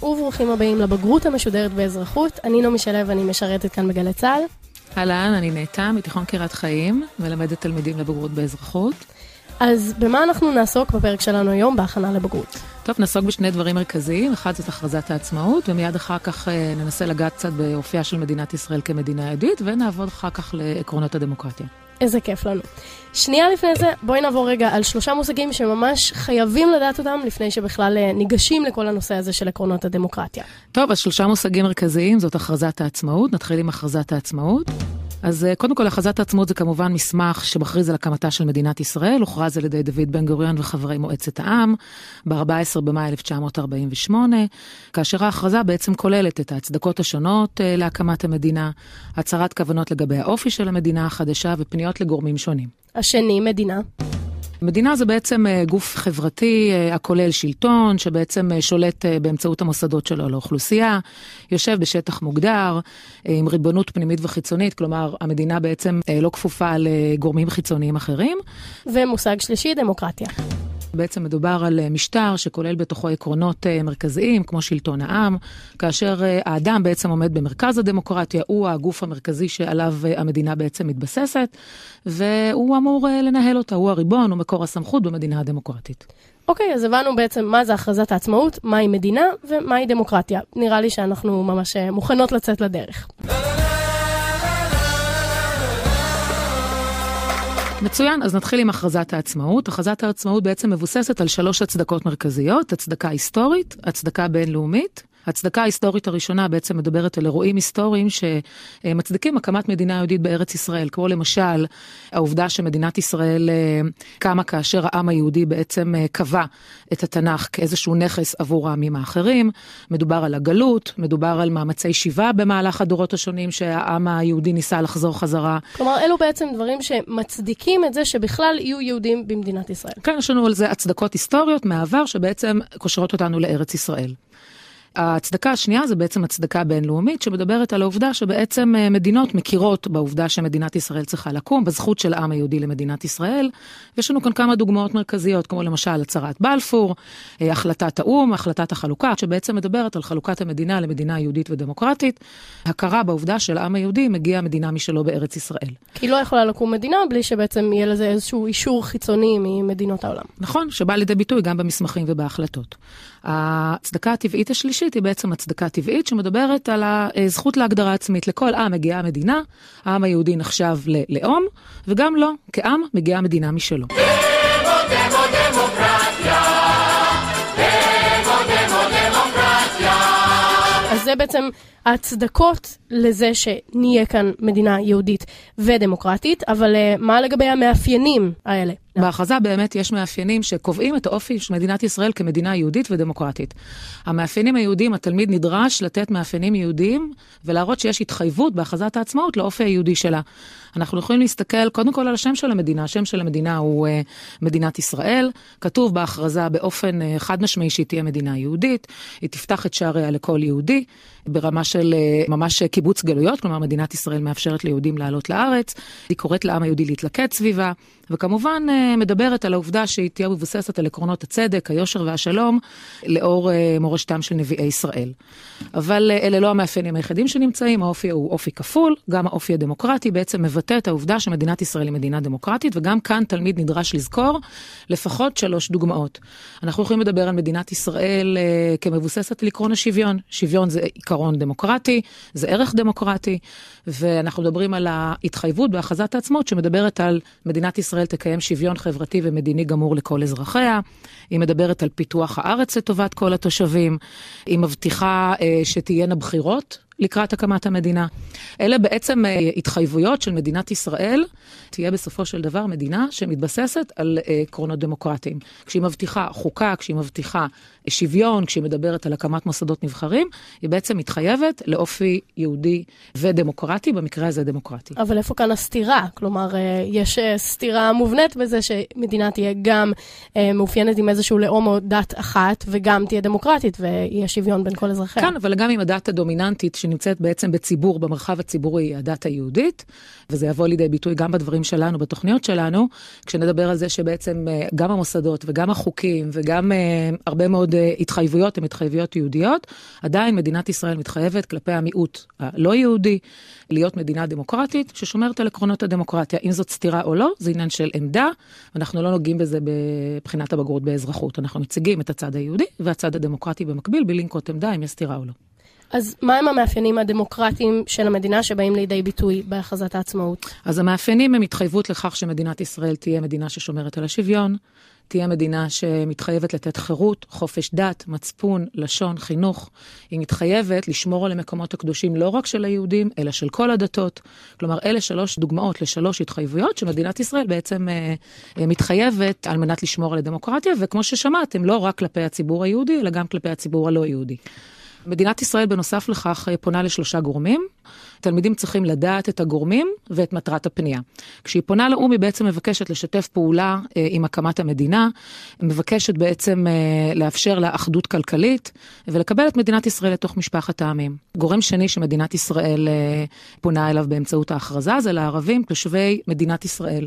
שלום וברוכים הבאים לבגרות המשודרת באזרחות. אני נעמי שלו, אני משרתת כאן בגלי צה"ל. אהלן, אני נטע, מתיכון קריית חיים, מלמדת תלמידים לבגרות באזרחות. אז במה אנחנו נעסוק בפרק שלנו היום בהכנה לבגרות? טוב, נעסוק בשני דברים מרכזיים. אחד זאת הכרזת העצמאות, ומיד אחר כך אה, ננסה לגעת קצת באופייה של מדינת ישראל כמדינה יהודית, ונעבוד אחר כך לעקרונות הדמוקרטיה. איזה כיף לנו. שנייה לפני זה, בואי נעבור רגע על שלושה מושגים שממש חייבים לדעת אותם לפני שבכלל אה, ניגשים לכל הנושא הזה של עקרונות הדמוקרטיה. טוב, אז שלושה מושגים מרכזיים זאת הכרזת העצמאות. נתחיל עם הכרזת העצמאות. אז אה, קודם כל, הכרזת העצמאות זה כמובן מסמך שמכריז על הקמתה של מדינת ישראל, הוכרז על ידי דוד בן גוריון וחברי מועצת העם ב-14 במאי 1948, כאשר ההכרזה בעצם כוללת את ההצדקות השונות אה, להקמת המדינה, הצהרת כוונות לגבי האופי של המדינה החדשה ופניות לגורמים שונים. השני, מדינה. מדינה זה בעצם אה, גוף חברתי אה, הכולל שלטון, שבעצם אה, שולט באמצעות המוסדות שלו לאוכלוסייה, יושב בשטח מוגדר, עם ריבונות פנימית וחיצונית, כלומר, המדינה בעצם לא כפופה לגורמים חיצוניים אחרים. ומושג שלישי, דמוקרטיה. בעצם מדובר על אה, משטר שכולל בתוכו עקרונות אה, מרכזיים, כמו שלטון העם, כאשר אה, האדם בעצם עומד במרכז הדמוקרטיה, הוא הגוף המרכזי שעליו המדינה בעצם מתבססת, והוא אמור לנהל אותה, הוא הריבון, הוא מקור הסמכות במדינה הדמוקרטית. אוקיי, okay, אז הבנו בעצם מה זה הכרזת העצמאות, מהי מדינה ומהי דמוקרטיה. נראה לי שאנחנו ממש מוכנות לצאת לדרך. מצוין, אז נתחיל עם הכרזת העצמאות. הכרזת העצמאות בעצם מבוססת על שלוש הצדקות מרכזיות, הצדקה היסטורית, הצדקה בינלאומית ההצדקה ההיסטורית הראשונה בעצם מדברת על אירועים היסטוריים שמצדיקים הקמת מדינה יהודית בארץ ישראל, כמו למשל העובדה שמדינת ישראל אה, קמה כאשר העם היהודי בעצם אה, קבע את התנ"ך כאיזשהו נכס עבור העמים האחרים. מדובר על הגלות, מדובר על מאמצי שיבה במהלך הדורות השונים שהעם היהודי ניסה לחזור חזרה. כלומר, אלו בעצם דברים שמצדיקים את זה שבכלל יהיו יהודים במדינת ישראל. כן, יש לנו על זה הצדקות היסטוריות מהעבר שבעצם קושרות אותנו לארץ ישראל. ההצדקה השנייה זה בעצם הצדקה בינלאומית שמדברת על העובדה שבעצם אה, מדינות מכירות בעובדה שמדינת ישראל צריכה לקום, בזכות של העם היהודי למדינת ישראל. יש לנו כאן כמה דוגמאות מרכזיות, כמו למשל הצהרת בלפור, אה, החלטת האו"ם, החלטת החלוקה, שבעצם מדברת על חלוקת המדינה למדינה יהודית ודמוקרטית, הכרה בעובדה של העם היהודי מגיע מדינה משלו בארץ ישראל. כי לא יכולה לקום מדינה בלי שבעצם יהיה לזה איזשהו אישור חיצוני ממדינות העולם. נכון, שבא לידי ביטוי גם במסמכים ובהחלטות. ההצדקה הטבעית השלישית היא בעצם הצדקה טבעית שמדברת על הזכות להגדרה עצמית. לכל עם מגיעה המדינה, העם היהודי נחשב ללאום, וגם לו, כעם, מגיעה מדינה משלו. דמו, דמו, דמוקרטיה! דמו, דמו, דמוקרטיה! אז זה בעצם ההצדקות לזה שנהיה כאן מדינה יהודית ודמוקרטית, אבל uh, מה לגבי המאפיינים האלה? בהכרזה באמת יש מאפיינים שקובעים את האופי של מדינת ישראל כמדינה יהודית ודמוקרטית. המאפיינים היהודיים, התלמיד נדרש לתת מאפיינים יהודיים ולהראות שיש התחייבות בהכרזת העצמאות לאופי היהודי שלה. אנחנו יכולים להסתכל קודם כל על השם של המדינה. השם של המדינה הוא uh, מדינת ישראל. כתוב בהכרזה באופן uh, חד משמעי שהיא תהיה מדינה יהודית. היא תפתח את שעריה לכל יהודי. ברמה של uh, ממש קיבוץ גלויות, כלומר מדינת ישראל מאפשרת ליהודים לעלות לארץ. היא קוראת לעם היהודי להתלכד סביבה. וכמובן uh, מדברת על העובדה שהיא תהיה מבוססת על עקרונות הצדק, היושר והשלום, לאור uh, מורשתם של נביאי ישראל. אבל uh, אלה לא המאפיינים היחידים שנמצאים, האופי הוא אופי כפול, גם האופי הדמוקרטי בעצם מבטא את העובדה שמדינת ישראל היא מדינה דמוקרטית, וגם כאן תלמיד נדרש לזכור לפחות שלוש דוגמאות. אנחנו יכולים לדבר על מדינת ישראל כמבוססת על עקרון השוויון. שוויון זה עיקרון דמוקרטי, זה ערך דמוקרטי, ואנחנו מדברים על ההתחייבות בהכרזת העצמאות שמדברת על מדינת ישראל תקיים שוויון חברתי ומדיני גמור לכל אזרחיה. היא מדברת על פיתוח הארץ לטובת כל התושבים. היא מבטיחה אה, שתהיינה בחירות לקראת הקמת המדינה. אלה בעצם אה, התחייבויות של מדינת ישראל, תהיה בסופו של דבר מדינה שמתבססת על אה, עקרונות דמוקרטיים. כשהיא מבטיחה חוקה, כשהיא מבטיחה שוויון, כשהיא מדברת על הקמת מוסדות נבחרים, היא בעצם מתחייבת לאופי יהודי ודמוקרטי, במקרה הזה דמוקרטי. אבל איפה כאן הסתירה? כלומר, אה, יש סתירה מובנית בזה שמדינה תהיה גם מאופיינת עם איזשהו לאום או דת אחת, וגם תהיה דמוקרטית, ויהיה שוויון בין כל אזרחיה. כן, אבל גם עם הדת הדומיננטית שנמצאת בעצם בציבור, במרחב הציבורי, הדת היהודית, וזה יבוא לידי ביטוי גם בדברים שלנו, בתוכניות שלנו, כשנדבר על זה שבעצם אה, גם המוסדות וגם החוקים וגם uh, הרבה מאוד uh, התחייבויות הן התחייבויות יהודיות, עדיין מדינת ישראל מתחייבת כלפי המיעוט הלא יהודי להיות מדינה דמוקרטית ששומרת על עקרונות הדמוקרטיה. אם זאת סתירה או לא, זה עניין של עמדה, ואנחנו לא נוגעים בזה בבחינת הבגרות באזרחות. אנחנו מציגים את הצד היהודי והצד הדמוקרטי במקביל, בלי לנקוט עמדה אם יש סתירה או לא. אז מה הם המאפיינים הדמוקרטיים של המדינה שבאים לידי ביטוי בהכרזת העצמאות? אז המאפיינים הם התחייבות לכך שמדינת ישראל תהיה מדינה ששומרת על השוויון, תהיה מדינה שמתחייבת לתת חירות, חופש דת, מצפון, לשון, חינוך. היא מתחייבת לשמור על המקומות הקדושים לא רק של היהודים, אלא של כל הדתות. כלומר, אלה שלוש דוגמאות לשלוש התחייבויות שמדינת ישראל בעצם אה, אה, מתחייבת על מנת לשמור על הדמוקרטיה, וכמו ששמעתם, לא רק כלפי הציבור היהודי, אלא גם כלפי הציבור הלא יהודי. מדינת ישראל בנוסף לכך אה, פונה לשלושה גורמים. תלמידים צריכים לדעת את הגורמים ואת מטרת הפנייה. כשהיא פונה לאו"ם היא בעצם מבקשת לשתף פעולה אה, עם הקמת המדינה, מבקשת בעצם אה, לאפשר לה אחדות כלכלית ולקבל את מדינת ישראל לתוך משפחת העמים. גורם שני שמדינת ישראל אה, פונה אליו באמצעות ההכרזה זה לערבים תושבי מדינת ישראל.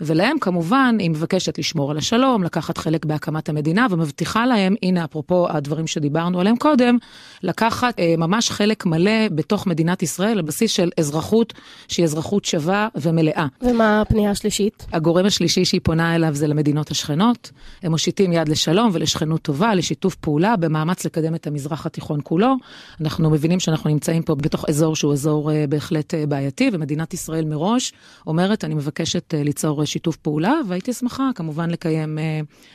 ולהם כמובן היא מבקשת לשמור על השלום, לקחת חלק בהקמת המדינה ומבטיחה להם, הנה אפרופו הדברים שדיברנו עליהם קודם, לקחת אה, ממש חלק מלא בתוך מדינת ישראל בסיס של אזרחות שהיא אזרחות שווה ומלאה. ומה הפנייה השלישית? הגורם השלישי שהיא פונה אליו זה למדינות השכנות. הם מושיטים יד לשלום ולשכנות טובה, לשיתוף פעולה, במאמץ לקדם את המזרח התיכון כולו. אנחנו מבינים שאנחנו נמצאים פה בתוך אזור שהוא אזור אה, בהחלט אה, בעייתי, ומדינת ישראל מראש אומרת, אני מבקשת אה, ליצור שיתוף פעולה, והייתי שמחה כמובן לקיים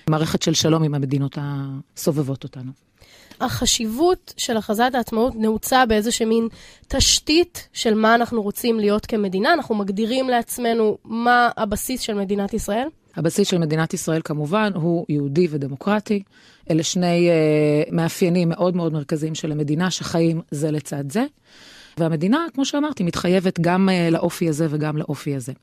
מערכת של שלום עם המדינות הסובבות אותנו. החשיבות של הכרזת העצמאות נעוצה באיזושהי מין תשתית של מה אנחנו רוצים להיות כמדינה. אנחנו מגדירים לעצמנו מה הבסיס של מדינת ישראל. הבסיס של מדינת ישראל כמובן הוא יהודי ודמוקרטי. אלה שני uh, מאפיינים מאוד מאוד מרכזיים של המדינה שחיים זה לצד זה. והמדינה, כמו שאמרתי, מתחייבת גם uh, לאופי הזה וגם לאופי הזה.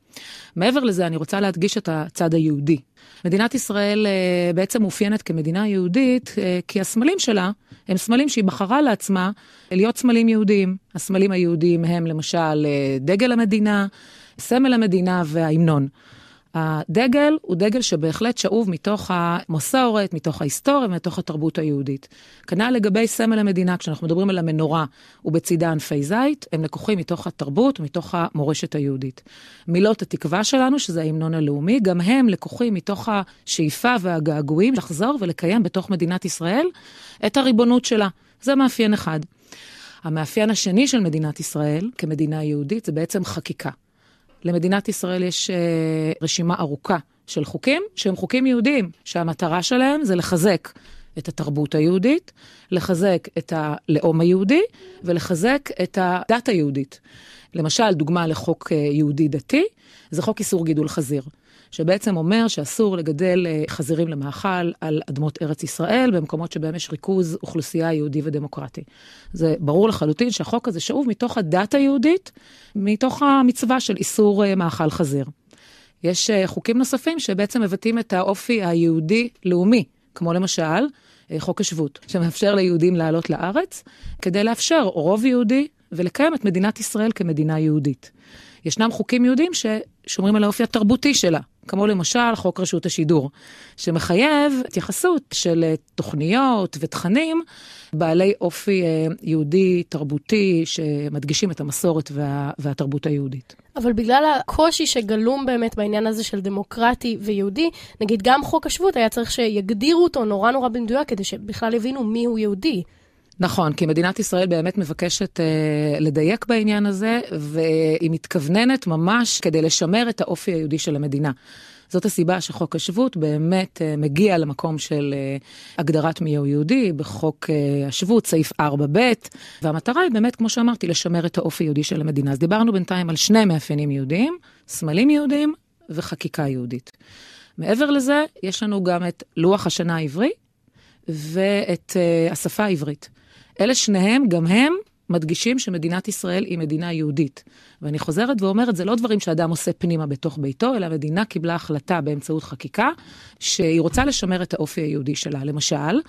מעבר לזה, אני רוצה להדגיש את הצד היהודי. מדינת ישראל uh, בעצם מאופיינת כמדינה יהודית, uh, כי הסמלים שלה הם סמלים שהיא בחרה לעצמה להיות סמלים יהודיים. הסמלים היהודיים הם למשל דגל המדינה, סמל המדינה וההמנון. הדגל הוא דגל שבהחלט שאוב מתוך המסורת, מתוך ההיסטוריה ומתוך התרבות היהודית. כנ"ל לגבי סמל המדינה, כשאנחנו מדברים על המנורה ובצידה ענפי זית, הם לקוחים מתוך התרבות ומתוך המורשת היהודית. מילות התקווה שלנו, שזה ההמנון הלאומי, גם הם לקוחים מתוך השאיפה והגעגועים לחזור ולקיים בתוך מדינת ישראל את הריבונות שלה. זה מאפיין אחד. המאפיין השני של מדינת ישראל כמדינה יהודית זה בעצם חקיקה. למדינת ישראל יש uh, רשימה ארוכה של חוקים שהם חוקים יהודיים, שהמטרה שלהם זה לחזק את התרבות היהודית, לחזק את הלאום היהודי ולחזק את הדת היהודית. למשל, דוגמה לחוק uh, יהודי דתי, זה חוק איסור גידול חזיר. שבעצם אומר שאסור לגדל אה, חזירים למאכל על אדמות ארץ ישראל, במקומות שבהם יש ריכוז אוכלוסייה יהודי ודמוקרטי. זה ברור לחלוטין שהחוק הזה שאוב מתוך הדת היהודית, מתוך המצווה של איסור אה, מאכל חזיר. יש אה, חוקים נוספים שבעצם מבטאים את האופי היהודי-לאומי, כמו למשל חוק השבות, שמאפשר ליהודים לעלות לארץ כדי לאפשר רוב יהודי ולקיים את מדינת ישראל כמדינה יהודית. ישנם חוקים יהודים ששומרים על האופי התרבותי שלה, כמו למשל חוק רשות השידור, שמחייב התייחסות של אה, תוכניות ותכנים בעלי אופי אה, יהודי, תרבותי, שמדגישים את המסורת וה, והתרבות היהודית. אבל בגלל הקושי שגלום באמת בעניין הזה של דמוקרטי ויהודי, נגיד גם חוק השבות היה צריך שיגדירו אותו נורא נורא במדויק, כדי שבכלל יבינו מי הוא יהודי. נכון, כי מדינת ישראל באמת מבקשת אה, לדייק בעניין הזה, והיא מתכווננת ממש כדי לשמר את האופי היהודי של המדינה. זאת הסיבה שחוק השבות באמת אה, מגיע למקום של אה, הגדרת מיהו יהודי בחוק אה, השבות, סעיף 4ב, והמטרה היא באמת, כמו שאמרתי, לשמר את האופי היהודי של המדינה. אז דיברנו בינתיים על שני מאפיינים יהודיים, סמלים יהודיים וחקיקה יהודית. מעבר לזה, יש לנו גם את לוח השנה העברי ואת uh, השפה העברית. אלה שניהם, גם הם, מדגישים שמדינת ישראל היא מדינה יהודית. ואני חוזרת ואומרת, זה לא דברים שאדם עושה פנימה בתוך ביתו, אלא המדינה קיבלה החלטה באמצעות חקיקה, שהיא רוצה לשמר את האופי היהודי שלה. למשל,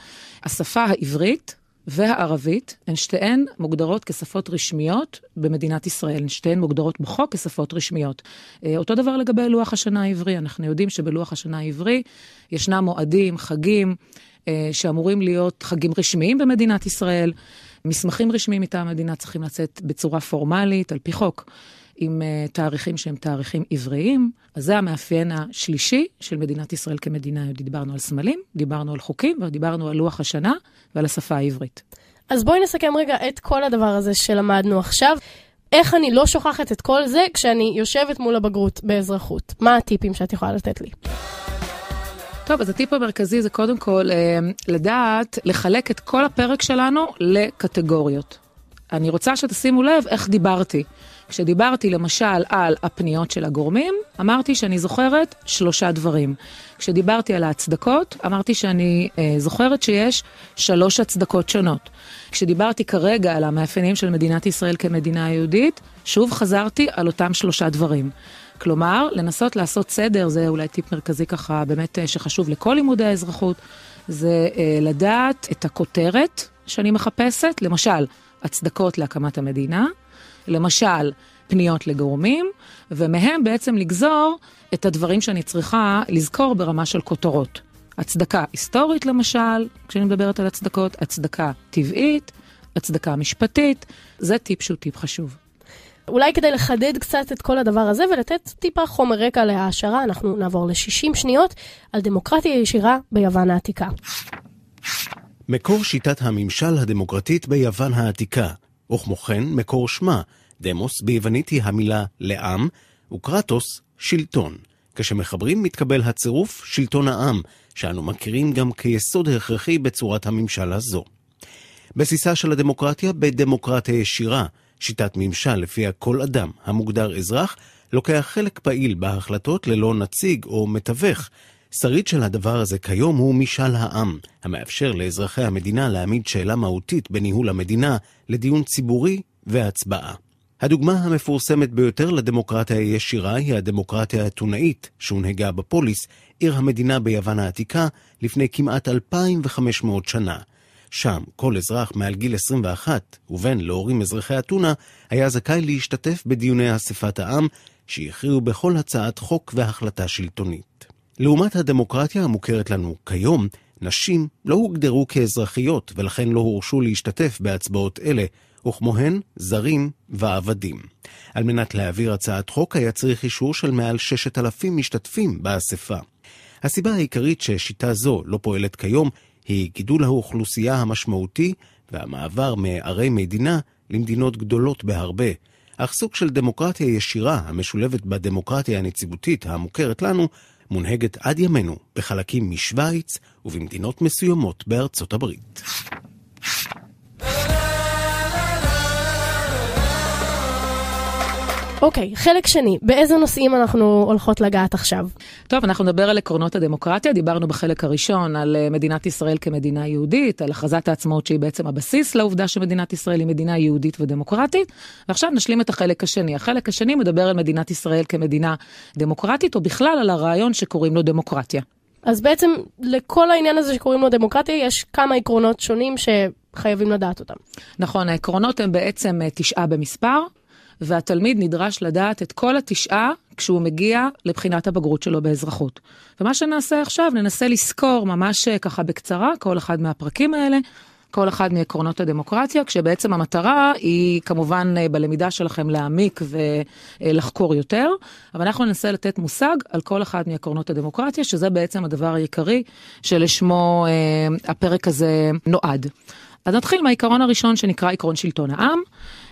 השפה העברית והערבית, הן שתיהן מוגדרות כשפות רשמיות במדינת ישראל, הן שתיהן מוגדרות בחוק כשפות רשמיות. אה, אותו דבר לגבי לוח השנה העברי, אנחנו יודעים שבלוח השנה העברי ישנם מועדים, חגים, שאמורים להיות חגים רשמיים במדינת ישראל. מסמכים רשמיים מטעם המדינה צריכים לצאת בצורה פורמלית, על פי חוק. עם uh, תאריכים שהם תאריכים עבריים. אז זה המאפיין השלישי של מדינת ישראל כמדינה. דיברנו על סמלים, דיברנו על חוקים ודיברנו על לוח השנה ועל השפה העברית. אז בואי נסכם רגע את כל הדבר הזה שלמדנו עכשיו. איך אני לא שוכחת את כל זה כשאני יושבת מול הבגרות באזרחות? מה הטיפים שאת יכולה לתת לי? טוב, אז הטיפ המרכזי זה קודם כל אה, לדעת לחלק את כל הפרק שלנו לקטגוריות. אני רוצה שתשימו לב איך דיברתי. כשדיברתי למשל על הפניות של הגורמים, אמרתי שאני זוכרת שלושה דברים. כשדיברתי על ההצדקות, אמרתי שאני אה, זוכרת שיש שלוש הצדקות שונות. כשדיברתי כרגע על המאפיינים של מדינת ישראל כמדינה יהודית, שוב חזרתי על אותם שלושה דברים. כלומר, לנסות לעשות סדר, זה אולי טיפ מרכזי ככה באמת אה, שחשוב לכל לימודי האזרחות, זה אה, לדעת את הכותרת שאני מחפשת, למשל, הצדקות להקמת המדינה, למשל, פניות לגורמים, ומהם בעצם לגזור את הדברים שאני צריכה לזכור ברמה של כותרות. הצדקה היסטורית למשל, כשאני מדברת על הצדקות, הצדקה טבעית, הצדקה משפטית, זה טיפ שהוא טיפ חשוב. אולי כדי לחדד קצת את כל הדבר הזה ולתת טיפה חומר רקע להעשרה, אנחנו נעבור ל-60 שניות על דמוקרטיה ישירה ביוון העתיקה. מקור שיטת הממשל הדמוקרטית ביוון העתיקה, וכמו כן מקור שמה, דמוס ביוונית היא המילה לעם, וקרטוס, שלטון. כשמחברים מתקבל הצירוף שלטון העם, שאנו מכירים גם כיסוד הכרחי בצורת הממשל הזו. בסיסה של הדמוקרטיה בדמוקרטיה ישירה, שיטת ממשל לפיה כל אדם המוגדר אזרח לוקח חלק פעיל בהחלטות ללא נציג או מתווך. שריד של הדבר הזה כיום הוא משאל העם, המאפשר לאזרחי המדינה להעמיד שאלה מהותית בניהול המדינה לדיון ציבורי והצבעה. הדוגמה המפורסמת ביותר לדמוקרטיה הישירה היא הדמוקרטיה האתונאית שהונהגה בפוליס, עיר המדינה ביוון העתיקה, לפני כמעט 2,500 שנה. שם כל אזרח מעל גיל 21 ובן להורים אזרחי אתונה היה זכאי להשתתף בדיוני אספת העם שהכריעו בכל הצעת חוק והחלטה שלטונית. לעומת הדמוקרטיה המוכרת לנו כיום, נשים לא הוגדרו כאזרחיות ולכן לא הורשו להשתתף בהצבעות אלה, וכמוהן זרים ועבדים. על מנת להעביר הצעת חוק היה צריך אישור של מעל 6,000 משתתפים באספה. הסיבה העיקרית ששיטה זו לא פועלת כיום היא גידול האוכלוסייה המשמעותי והמעבר מערי מדינה למדינות גדולות בהרבה. אך סוג של דמוקרטיה ישירה המשולבת בדמוקרטיה הנציבותית המוכרת לנו, מונהגת עד ימינו בחלקים משוויץ ובמדינות מסוימות בארצות הברית. אוקיי, okay, חלק שני, באיזה נושאים אנחנו הולכות לגעת עכשיו? טוב, אנחנו נדבר על עקרונות הדמוקרטיה. דיברנו בחלק הראשון על אה, מדינת ישראל כמדינה יהודית, על הכרזת העצמאות שהיא בעצם הבסיס לעובדה שמדינת ישראל היא מדינה יהודית ודמוקרטית. ועכשיו נשלים את החלק השני. החלק השני מדבר על מדינת ישראל כמדינה דמוקרטית, או בכלל על הרעיון שקוראים לו דמוקרטיה. אז בעצם לכל העניין הזה שקוראים לו דמוקרטיה, יש כמה עקרונות שונים שחייבים לדעת אותם. נכון, העקרונות הם בעצם אה, תשעה במספר. והתלמיד נדרש לדעת את כל התשעה כשהוא מגיע לבחינת הבגרות שלו באזרחות. ומה שנעשה עכשיו, ננסה לסקור ממש אה, ככה בקצרה כל אחד מהפרקים האלה. כל אחד מעקרונות הדמוקרטיה, כשבעצם המטרה היא כמובן אה, בלמידה שלכם להעמיק ולחקור יותר, אבל אנחנו ננסה לתת מושג על כל אחד מעקרונות הדמוקרטיה, שזה בעצם הדבר העיקרי שלשמו אה, הפרק הזה נועד. אז נתחיל מהעיקרון הראשון שנקרא עקרון שלטון העם.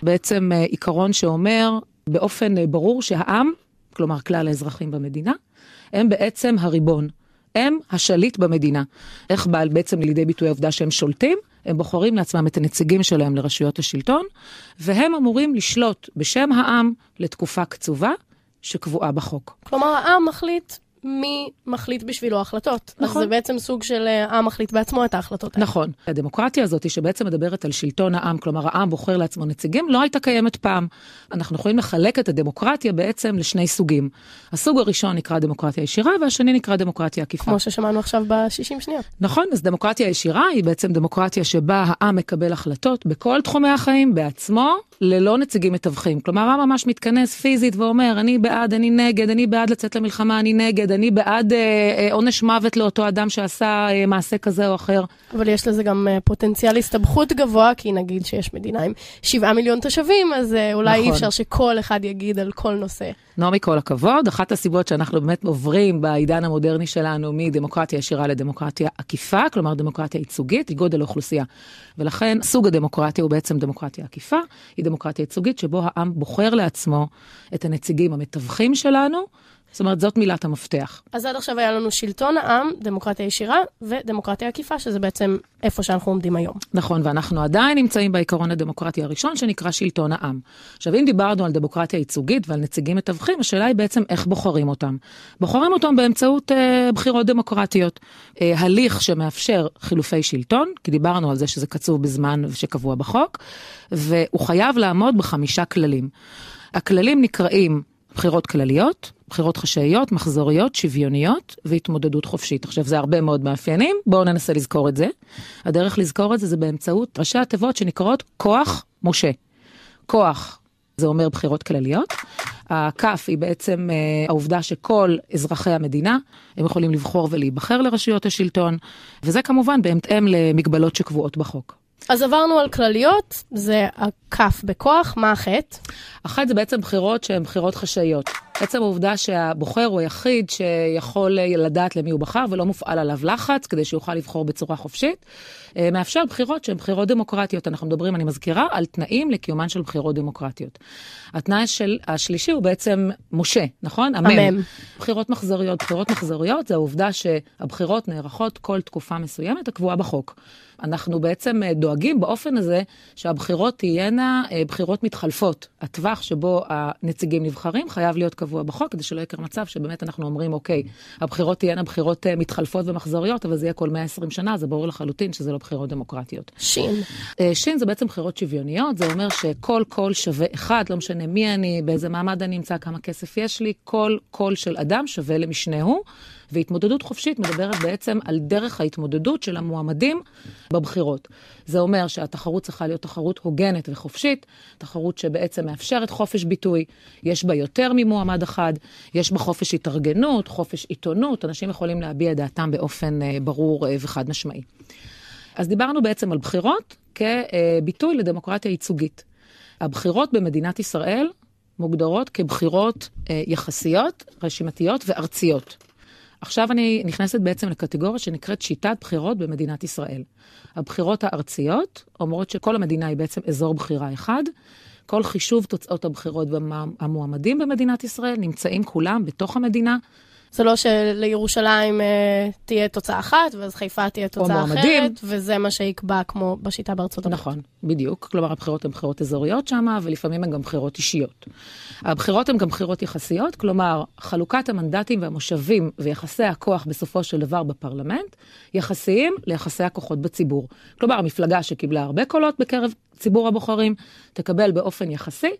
בעצם אה, עיקרון שאומר באופן אה, ברור שהעם, כלומר כלל האזרחים במדינה, הם בעצם הריבון. הם השליט במדינה. איך בא בעצם לידי ביטוי העובדה שהם שולטים? הם בוחרים לעצמם את הנציגים שלהם לרשויות השלטון, והם אמורים לשלוט בשם העם לתקופה קצובה שקבועה בחוק. כלומר, העם מחליט מי מחליט בשבילו החלטות. נכון. אז זה בעצם סוג של אה, העם מחליט בעצמו את ההחלטות האלה. נכון. הדמוקרטיה הזאת שבעצם מדברת על שלטון העם, כלומר העם בוחר לעצמו נציגים, לא הייתה קיימת פעם. אנחנו יכולים לחלק את הדמוקרטיה בעצם לשני סוגים. הסוג הראשון נקרא דמוקרטיה ישירה, והשני נקרא דמוקרטיה עקיפה. כמו ששמענו עכשיו ב-60 שניות. נכון, אז דמוקרטיה ישירה היא בעצם דמוקרטיה שבה העם מקבל החלטות בכל תחומי החיים בעצמו, ללא נציגים מתווכים. כלומר, העם ממש מתכנס פיזית ואומר, אני בעד, אני נגד, אני בעד לצאת למלחמה, אני נגד, אני בעד אה, אה, עונש מוות לאותו אדם שעשה אה, מעשה כזה או אחר. אבל יש לזה גם פוטנציאל הסתבכות גבוה, כי נגיד שיש מדינה עם 7 מיליון תושבים, אז אולי נכון. אי אפשר שכל אחד יגיד על כל נושא. נעמי, כל הכבוד. אחת הסיבות שאנחנו באמת עוברים בעידן המודרני שלנו מדמוקרטיה ישירה לדמוקרטיה עקיפה, כלומר דמוקרטיה ייצוגית, היא גודל האוכלוסייה. ולכן סוג הדמוקרטיה הוא בעצם דמוקרטיה עקיפה, היא דמוקרטיה ייצוגית שבו העם בוחר לעצמו את הנציגים המתווכים שלנו. זאת אומרת, זאת מילת המפתח. אז עד עכשיו היה לנו שלטון העם, דמוקרטיה ישירה ודמוקרטיה עקיפה, שזה בעצם איפה שאנחנו עומדים היום. נכון, ואנחנו עדיין נמצאים בעיקרון הדמוקרטי הראשון, שנקרא שלטון העם. עכשיו, אם דיברנו על דמוקרטיה ייצוגית ועל נציגים מתווכים, השאלה היא בעצם איך בוחרים אותם. בוחרים אותם באמצעות אה, בחירות דמוקרטיות. אה, הליך שמאפשר חילופי שלטון, כי דיברנו על זה שזה קצוב בזמן שקבוע בחוק, והוא חייב לעמוד בחמישה כללים. הכללים נקראים בחירות כלליות, בחירות חשאיות, מחזוריות, שוויוניות והתמודדות חופשית. עכשיו, זה הרבה מאוד מאפיינים, בואו ננסה לזכור את זה. הדרך לזכור את זה זה באמצעות ראשי התיבות שנקראות כוח משה. כוח, זה אומר בחירות כלליות. הכף היא בעצם אה, העובדה שכל אזרחי המדינה, הם יכולים לבחור ולהיבחר לרשויות השלטון, וזה כמובן בהתאם למגבלות שקבועות בחוק. אז עברנו על כלליות, זה הכף בכוח, מה החטא? אחת זה בעצם בחירות שהן בחירות חשאיות. עצם העובדה שהבוחר הוא היחיד שיכול לדעת למי הוא בחר ולא מופעל עליו לחץ כדי שיוכל לבחור בצורה חופשית, מאפשר בחירות שהן בחירות דמוקרטיות. אנחנו מדברים, אני מזכירה, על תנאים לקיומן של בחירות דמוקרטיות. התנאי של השלישי הוא בעצם משה, נכון? המם. בחירות מחזוריות. בחירות מחזוריות זה העובדה שהבחירות נערכות כל תקופה מסוימת הקבועה בחוק. אנחנו בעצם אה, דואגים באופן הזה שהבחירות תהיינה אה, בחירות מתחלפות. הטווח שבו הנציגים נבחרים חייב להיות קבוע בחוק, כדי שלא יקרה מצב שבאמת אנחנו אומרים, אוקיי, הבחירות תהיינה בחירות אה, מתחלפות ומחזוריות, אבל זה יהיה כל 120 שנה, זה ברור לחלוטין שזה לא בחירות דמוקרטיות. שין. אה, שין זה בעצם בחירות שוויוניות, זה אומר שכל קול שווה אחד, לא משנה מי אני, באיזה מעמד אני נמצא, כמה כסף יש לי, כל קול של אדם שווה למשנהו. והתמודדות חופשית מדברת בעצם על דרך ההתמודדות של המועמדים בבחירות. זה אומר שהתחרות צריכה להיות תחרות הוגנת וחופשית, תחרות שבעצם מאפשרת חופש ביטוי, יש בה יותר ממועמד אחד, יש בה חופש התארגנות, חופש עיתונות, אנשים יכולים להביע את דעתם באופן אה, ברור אה, וחד משמעי. אז דיברנו בעצם על בחירות כביטוי לדמוקרטיה ייצוגית. הבחירות במדינת ישראל מוגדרות כבחירות אה, יחסיות, רשימתיות וארציות. עכשיו אני נכנסת בעצם לקטגוריה שנקראת שיטת בחירות במדינת ישראל. הבחירות הארציות אומרות שכל המדינה היא בעצם אזור בחירה אחד. כל חישוב תוצאות הבחירות והמועמדים במדינת ישראל נמצאים כולם בתוך המדינה. זה לא שלירושלים אה, תהיה תוצאה אחת, ואז חיפה תהיה תוצאה מועמדים. אחרת, וזה מה שיקבע כמו בשיטה בארצות הברית. נכון, בדיוק. כלומר, הבחירות הן בחירות אזוריות שם, ולפעמים הן גם בחירות אישיות. הבחירות הן גם בחירות יחסיות, כלומר, חלוקת המנדטים והמושבים ויחסי הכוח בסופו של דבר בפרלמנט, יחסיים ליחסי הכוחות בציבור. כלומר, המפלגה שקיבלה הרבה קולות בקרב ציבור הבוחרים, תקבל באופן יחסי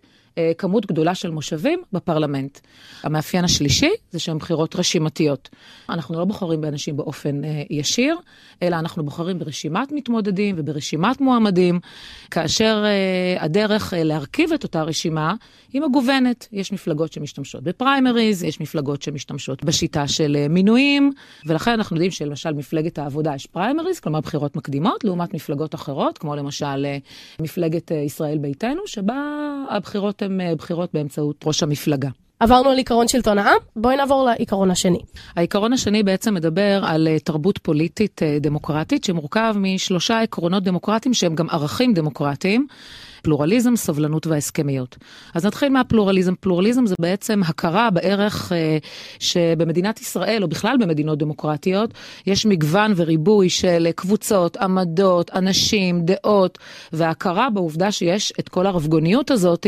כמות גדולה של מושבים בפרלמנט. המאפיין השלישי זה שהן בחירות רשימתיות. אנחנו לא בוחרים באנשים באופן אה, ישיר, אלא אנחנו בוחרים ברשימת מתמודדים וברשימת מועמדים, כאשר אה, הדרך אה, להרכיב את אותה רשימה היא מגוונת. יש מפלגות שמשתמשות בפריימריז, יש מפלגות שמשתמשות בשיטה של אה, מינויים, ולכן אנחנו יודעים שלמשל מפלגת העבודה יש פריימריז, כלומר בחירות מקדימות, לעומת מפלגות אחרות, כמו למשל אה, מפלגת אה, ישראל ביתנו, שבה הבחירות הן אה, בחירות באמצעות ראש המפלגה. עברנו על עיקרון שלטון העם, בואי נעבור לעיקרון השני. העיקרון השני בעצם מדבר על אה, תרבות פוליטית אה, דמוקרטית, שמורכב משלושה עקרונות דמוקרטיים שהם גם ערכים דמוקרטיים. פלורליזם, סובלנות והסכמיות. אז נתחיל מהפלורליזם. פלורליזם זה בעצם הכרה בערך אה, שבמדינת ישראל, או בכלל במדינות דמוקרטיות, יש מגוון וריבוי של קבוצות, עמדות, אנשים, דעות, וההכרה בעובדה שיש את כל הרבגוניות הזאת,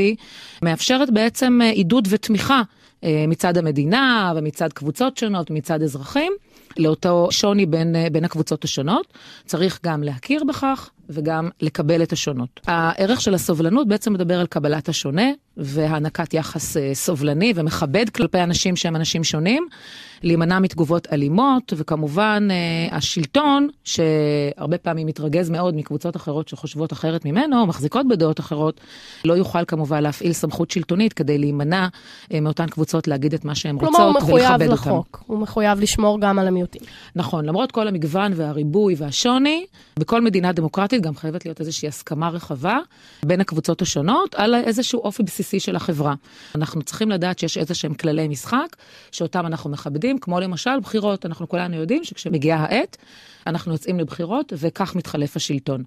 מאפשרת בעצם אה, עידוד ותמיכה אה, מצד המדינה ומצד קבוצות שונות ומצד אזרחים, לאותו שוני בין, בין הקבוצות השונות. צריך גם להכיר בכך וגם לקבל את השונות. הערך של הסובלנות בעצם מדבר על קבלת השונה והענקת יחס אה, סובלני ומכבד כלפי אנשים שהם אנשים שונים, להימנע מתגובות אלימות, וכמובן אה, השלטון, שהרבה פעמים מתרגז מאוד מקבוצות אחרות שחושבות אחרת ממנו, או מחזיקות בדעות אחרות, לא יוכל כמובן להפעיל סמכות שלטונית כדי להימנע אה, מאותן קבוצות להגיד את מה שהן רוצות ולכבד אותן. כלומר, הוא מחויב לחוק, הוא מחויב לשמור גם על המיעוטים. נכון, למרות כל המגוון והריבוי והשוני, בכל מדינה דמוקרטית גם חייבת להיות איזושהי הסכמה רחבה בין הקבוצות השונות על איזשהו אופי בסיסי של החברה. אנחנו צריכים לדעת שיש איזה שהם כללי משחק, שאותם אנחנו מכבדים, כמו למשל בחירות. אנחנו כולנו יודעים שכשמגיעה העת, אנחנו יוצאים לבחירות, וכך מתחלף השלטון.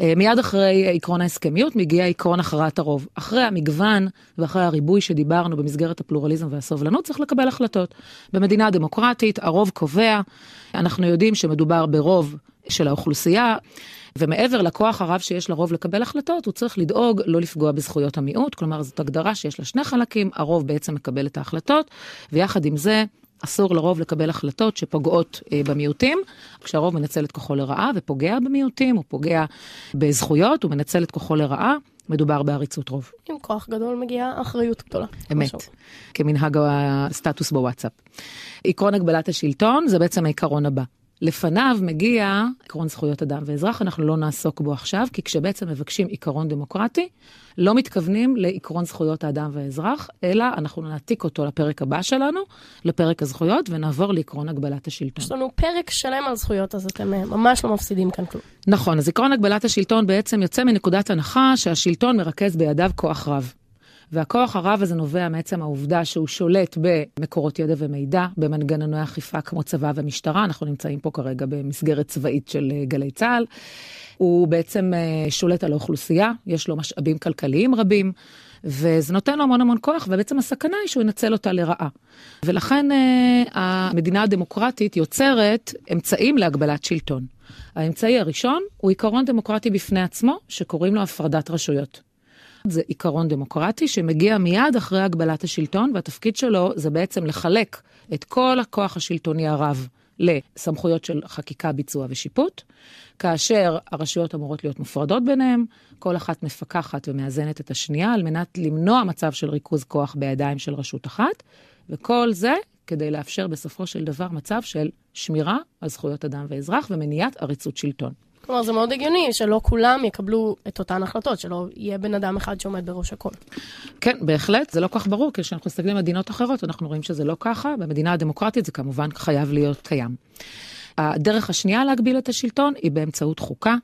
אה, מיד אחרי עקרון ההסכמיות מגיע עקרון הכרעת הרוב. אחרי המגוון ואחרי הריבוי שדיברנו במסגרת הפלורליזם והסובלנות, צריך לקבל החלטות. במדינה דמוקרטית הרוב קובע, אנחנו יודעים שמדובר ברוב של האוכלוסייה. ומעבר לכוח הרב שיש לרוב לקבל החלטות, הוא צריך לדאוג לא לפגוע בזכויות המיעוט, כלומר זאת הגדרה שיש לה שני חלקים, הרוב בעצם מקבל את ההחלטות, ויחד עם זה אסור לרוב לקבל החלטות שפוגעות אה, במיעוטים. כשהרוב מנצל את כוחו לרעה ופוגע במיעוטים, הוא פוגע בזכויות, הוא מנצל את כוחו לרעה. מדובר בעריצות רוב. עם כוח גדול מגיעה אחריות גדולה. אמת, משהו. כמנהג הסטטוס בוואטסאפ. עקרון הגבלת השלטון זה בעצם העיקרון הבא. לפניו מגיע עקרון זכויות אדם ואזרח, אנחנו לא נעסוק בו עכשיו, כי כשבעצם מבקשים עיקרון דמוקרטי, לא מתכוונים לעקרון זכויות האדם והאזרח, אלא אנחנו נעתיק אותו לפרק הבא שלנו, לפרק הזכויות, ונעבור לעקרון הגבלת השלטון. יש לנו פרק שלם על זכויות, אז אתם אה, ממש לא מפסידים כאן כלום. נכון, אז עקרון הגבלת השלטון בעצם יוצא מנקודת הנחה שהשלטון מרכז בידיו כוח רב. והכוח הרב הזה נובע מעצם העובדה שהוא שולט במקורות ידע ומידע, במנגנוני אכיפה כמו צבא ומשטרה, אנחנו נמצאים פה כרגע במסגרת צבאית של אה, גלי צה"ל. הוא בעצם אה, שולט על האוכלוסייה, יש לו משאבים כלכליים רבים, וזה נותן לו המון המון כוח, ובעצם הסכנה היא שהוא ינצל אותה לרעה. ולכן אה, המדינה הדמוקרטית יוצרת אמצעים להגבלת שלטון. האמצעי הראשון הוא עיקרון דמוקרטי בפני עצמו, שקוראים לו הפרדת רשויות. זה עיקרון דמוקרטי שמגיע מיד אחרי הגבלת השלטון, והתפקיד שלו זה בעצם לחלק את כל הכוח השלטוני הרב לסמכויות של חקיקה, ביצוע ושיפוט, כאשר הרשויות אמורות להיות מופרדות ביניהן, כל אחת מפקחת ומאזנת את השנייה על מנת למנוע מצב של ריכוז כוח בידיים של רשות אחת, וכל זה כדי לאפשר בסופו של דבר מצב של שמירה על זכויות אדם ואזרח ומניעת עריצות שלטון. כלומר, זה מאוד הגיוני שלא כולם יקבלו את אותן החלטות, שלא יהיה בן אדם אחד שעומד בראש הכל. כן, בהחלט, זה לא כך ברור, כי כשאנחנו מסתכלים על מדינות אחרות, אנחנו רואים שזה לא ככה. במדינה הדמוקרטית זה כמובן חייב להיות קיים. הדרך השנייה להגביל את השלטון היא באמצעות חוקה.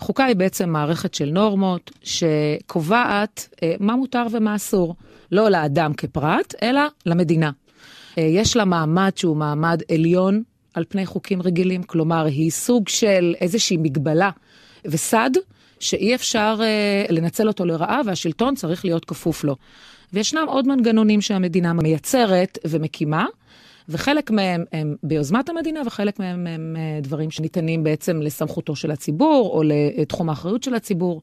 חוקה היא בעצם מערכת של נורמות שקובעת אה, מה מותר ומה אסור, לא לאדם כפרט, אלא למדינה. אה, יש לה מעמד שהוא מעמד עליון על פני חוקים רגילים, כלומר, היא סוג של איזושהי מגבלה וסד שאי אפשר uh, לנצל אותו לרעה והשלטון צריך להיות כפוף לו. וישנם עוד מנגנונים שהמדינה מייצרת ומקימה, וחלק מהם הם ביוזמת המדינה וחלק מהם הם uh, דברים שניתנים בעצם לסמכותו של הציבור או לתחום האחריות של הציבור,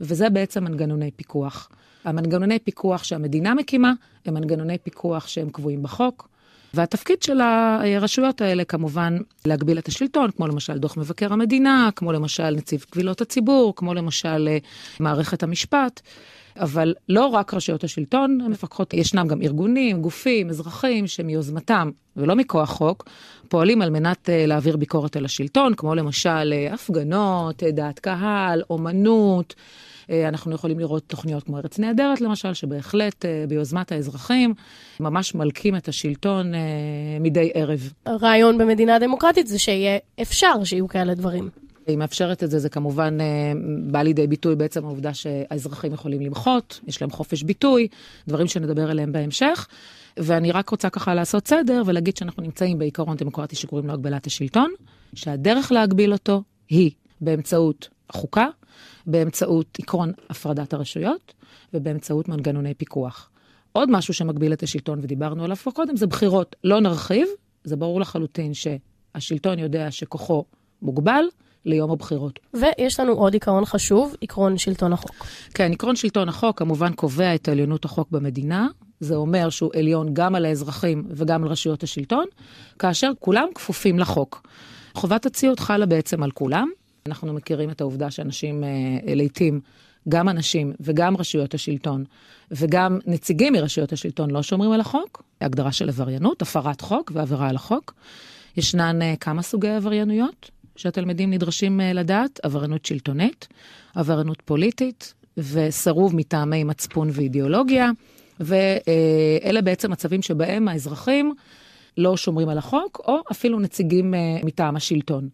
וזה בעצם מנגנוני פיקוח. המנגנוני פיקוח שהמדינה מקימה הם מנגנוני פיקוח שהם קבועים בחוק. והתפקיד של הרשויות האלה כמובן להגביל את השלטון, כמו למשל דוח מבקר המדינה, כמו למשל נציב קבילות הציבור, כמו למשל אה, מערכת המשפט. אבל לא רק רשויות השלטון מפקחות, ישנם גם ארגונים, גופים, אזרחים שמיוזמתם ולא מכוח חוק, פועלים על מנת אה, להעביר ביקורת על השלטון, כמו למשל אה, הפגנות, דעת קהל, אומנות. אה, אנחנו יכולים לראות תוכניות כמו ארץ נהדרת, למשל, שבהחלט אה, ביוזמת האזרחים ממש מלקים את השלטון אה, מדי ערב. הרעיון במדינה דמוקרטית זה שיהיה אפשר שיהיו כאלה דברים. היא מאפשרת את זה, זה כמובן בא לידי ביטוי בעצם העובדה שהאזרחים יכולים למחות, יש להם חופש ביטוי, דברים שנדבר עליהם בהמשך. ואני רק רוצה ככה לעשות סדר ולהגיד שאנחנו נמצאים בעיקרון דמוקרטי שקוראים לו הגבלת השלטון, שהדרך להגביל אותו היא באמצעות החוקה, באמצעות עקרון הפרדת הרשויות ובאמצעות מנגנוני פיקוח. עוד משהו שמגביל את השלטון, ודיברנו עליו כבר קודם, זה בחירות. לא נרחיב, זה ברור לחלוטין שהשלטון יודע שכוחו מוגבל. ליום הבחירות. ויש לנו עוד עיקרון חשוב, עקרון שלטון החוק. כן, עקרון שלטון החוק כמובן קובע את עליונות החוק במדינה, זה אומר שהוא עליון גם על האזרחים וגם על רשויות השלטון, כאשר כולם כפופים לחוק. חובת הציות חלה בעצם על כולם. אנחנו מכירים את העובדה שאנשים אה, לעתים, גם אנשים וגם רשויות השלטון וגם נציגים מרשויות השלטון לא שומרים על החוק, הגדרה של עבריינות, הפרת חוק ועבירה על החוק. ישנן אה, כמה סוגי עבריינויות שהתלמידים נדרשים אה, לדעת, עבריינות שלטונית, עבריינות פוליטית וסירוב מטעמי מצפון ואידיאולוגיה, ואלה בעצם מצבים שבהם האזרחים לא שומרים על החוק, או אפילו נציגים אה, מטעם השלטון.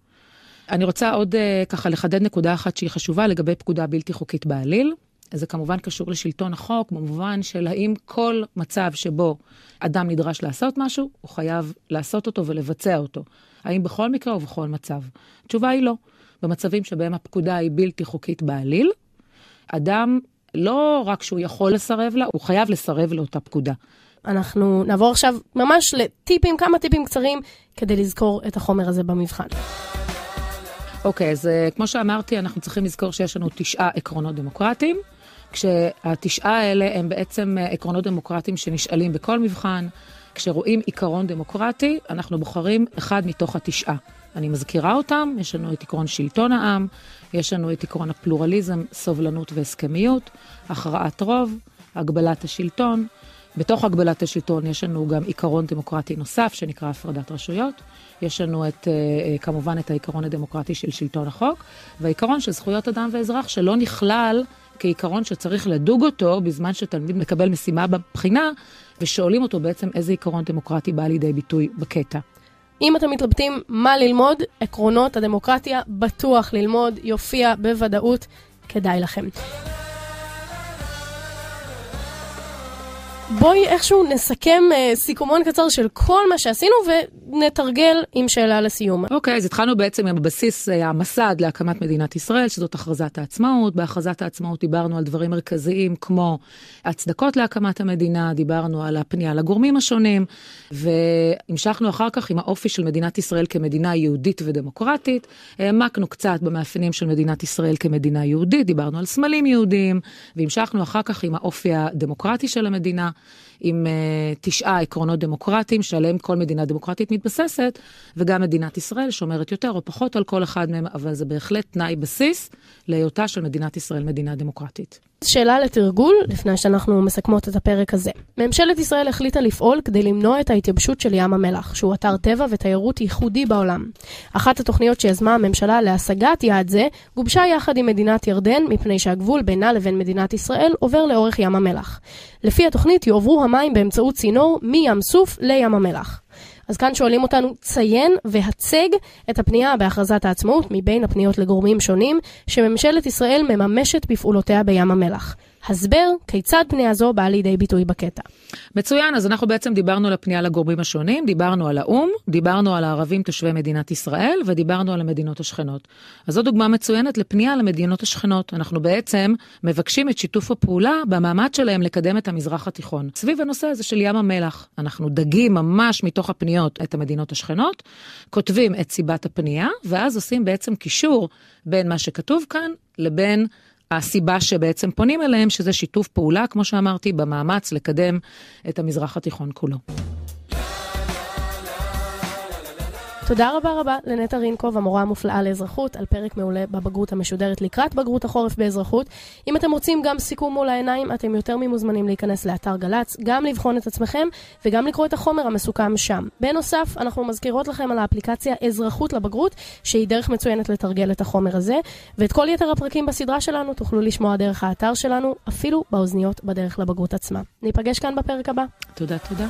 אני רוצה עוד ככה לחדד נקודה אחת שהיא חשובה לגבי פקודה בלתי חוקית בעליל. זה כמובן קשור לשלטון החוק, במובן של האם כל מצב שבו אדם נדרש לעשות משהו, הוא חייב לעשות אותו ולבצע אותו. האם בכל מקרה או בכל מצב? התשובה היא לא. במצבים שבהם הפקודה היא בלתי חוקית בעליל, אדם, לא רק שהוא יכול לסרב לה, הוא חייב לסרב לאותה פקודה. אנחנו נעבור עכשיו ממש לטיפים, כמה טיפים קצרים, כדי לזכור את החומר הזה במבחן. אוקיי, okay, אז uh, כמו שאמרתי, אנחנו צריכים לזכור שיש לנו תשעה עקרונות דמוקרטיים. כשהתשעה האלה הם בעצם אה, עקרונות דמוקרטיים שנשאלים בכל מבחן. כשרואים עיקרון דמוקרטי, אנחנו בוחרים אחד מתוך התשעה. אני מזכירה אותם, יש לנו את עקרון שלטון העם, יש לנו את עקרון הפלורליזם, סובלנות והסכמיות, הכרעת רוב, הגבלת השלטון. בתוך הגבלת השלטון יש לנו גם עיקרון דמוקרטי נוסף שנקרא הפרדת רשויות. יש לנו את, אה, כמובן את העיקרון הדמוקרטי של שלטון החוק, והעיקרון של זכויות אדם ואזרח שלא נכלל כעיקרון שצריך לדוג אותו בזמן שתלמיד מקבל משימה בבחינה, ושואלים אותו בעצם איזה עיקרון דמוקרטי בא לידי ביטוי בקטע. אם אתם מתלבטים מה ללמוד, עקרונות הדמוקרטיה בטוח ללמוד, יופיע בוודאות, כדאי לכם. בואי איכשהו נסכם uh, סיכומון קצר של כל מה שעשינו ונתרגל עם שאלה לסיום. אוקיי, okay, אז התחלנו בעצם עם הבסיס, uh, המסד להקמת מדינת ישראל, שזאת הכרזת העצמאות. בהכרזת העצמאות דיברנו על דברים מרכזיים כמו הצדקות להקמת המדינה, דיברנו על הפנייה לגורמים השונים, והמשכנו אחר כך עם האופי של מדינת ישראל כמדינה יהודית ודמוקרטית. העמקנו קצת במאפיינים של מדינת ישראל כמדינה יהודית, דיברנו על סמלים יהודיים, והמשכנו אחר כך עם האופי הדמוקרטי של המדינה. עם uh, תשעה עקרונות דמוקרטיים שעליהם כל מדינה דמוקרטית מתבססת, וגם מדינת ישראל שומרת יותר או פחות על כל אחד מהם, אבל זה בהחלט תנאי בסיס להיותה של מדינת ישראל מדינה דמוקרטית. שאלה לתרגול, לפני שאנחנו מסכמות את הפרק הזה. ממשלת ישראל החליטה לפעול כדי למנוע את ההתייבשות של ים המלח, שהוא אתר טבע ותיירות ייחודי בעולם. אחת התוכניות שיזמה הממשלה להשגת יעד זה, גובשה יחד עם מדינת ירדן, מפני שהגבול בינה לבין מדינת ישראל עובר לאורך ים המלח. לפי התוכנית יועברו המים באמצעות צינור מים סוף לים המלח. אז כאן שואלים אותנו, ציין והצג את הפנייה בהכרזת העצמאות מבין הפניות לגורמים שונים שממשלת ישראל מממשת בפעולותיה בים המלח. הסבר כיצד פנייה זו באה לידי ביטוי בקטע. מצוין, אז אנחנו בעצם דיברנו על הפנייה לגורמים השונים, דיברנו על האו"ם, דיברנו על הערבים תושבי מדינת ישראל ודיברנו על המדינות השכנות. אז זו דוגמה מצוינת לפנייה למדינות השכנות. אנחנו בעצם מבקשים את שיתוף הפעולה במאמץ שלהם לקדם את המזרח התיכון. סביב הנושא הזה של ים המלח, אנחנו דגים ממש מתוך הפניות את המדינות השכנות, כותבים את סיבת הפנייה, ואז עושים בעצם קישור בין מה שכתוב כאן לבין הסיבה שבעצם פונים אליהם, שזה שיתוף פעולה, כמו שאמרתי, במאמץ לקדם את המזרח התיכון כולו. תודה רבה רבה לנטע רינקוב, המורה המופלאה לאזרחות, על פרק מעולה בבגרות המשודרת לקראת בגרות החורף באזרחות. אם אתם רוצים גם סיכום מול העיניים, אתם יותר ממוזמנים להיכנס לאתר גל"צ, גם לבחון את עצמכם וגם לקרוא את החומר המסוכם שם. בנוסף, אנחנו מזכירות לכם על האפליקציה אזרחות לבגרות, שהיא דרך מצוינת לתרגל את החומר הזה, ואת כל יתר הפרקים בסדרה שלנו תוכלו לשמוע דרך האתר שלנו, אפילו באוזניות בדרך לבגרות עצמה. ניפגש כאן בפרק הבא. תודה, תודה.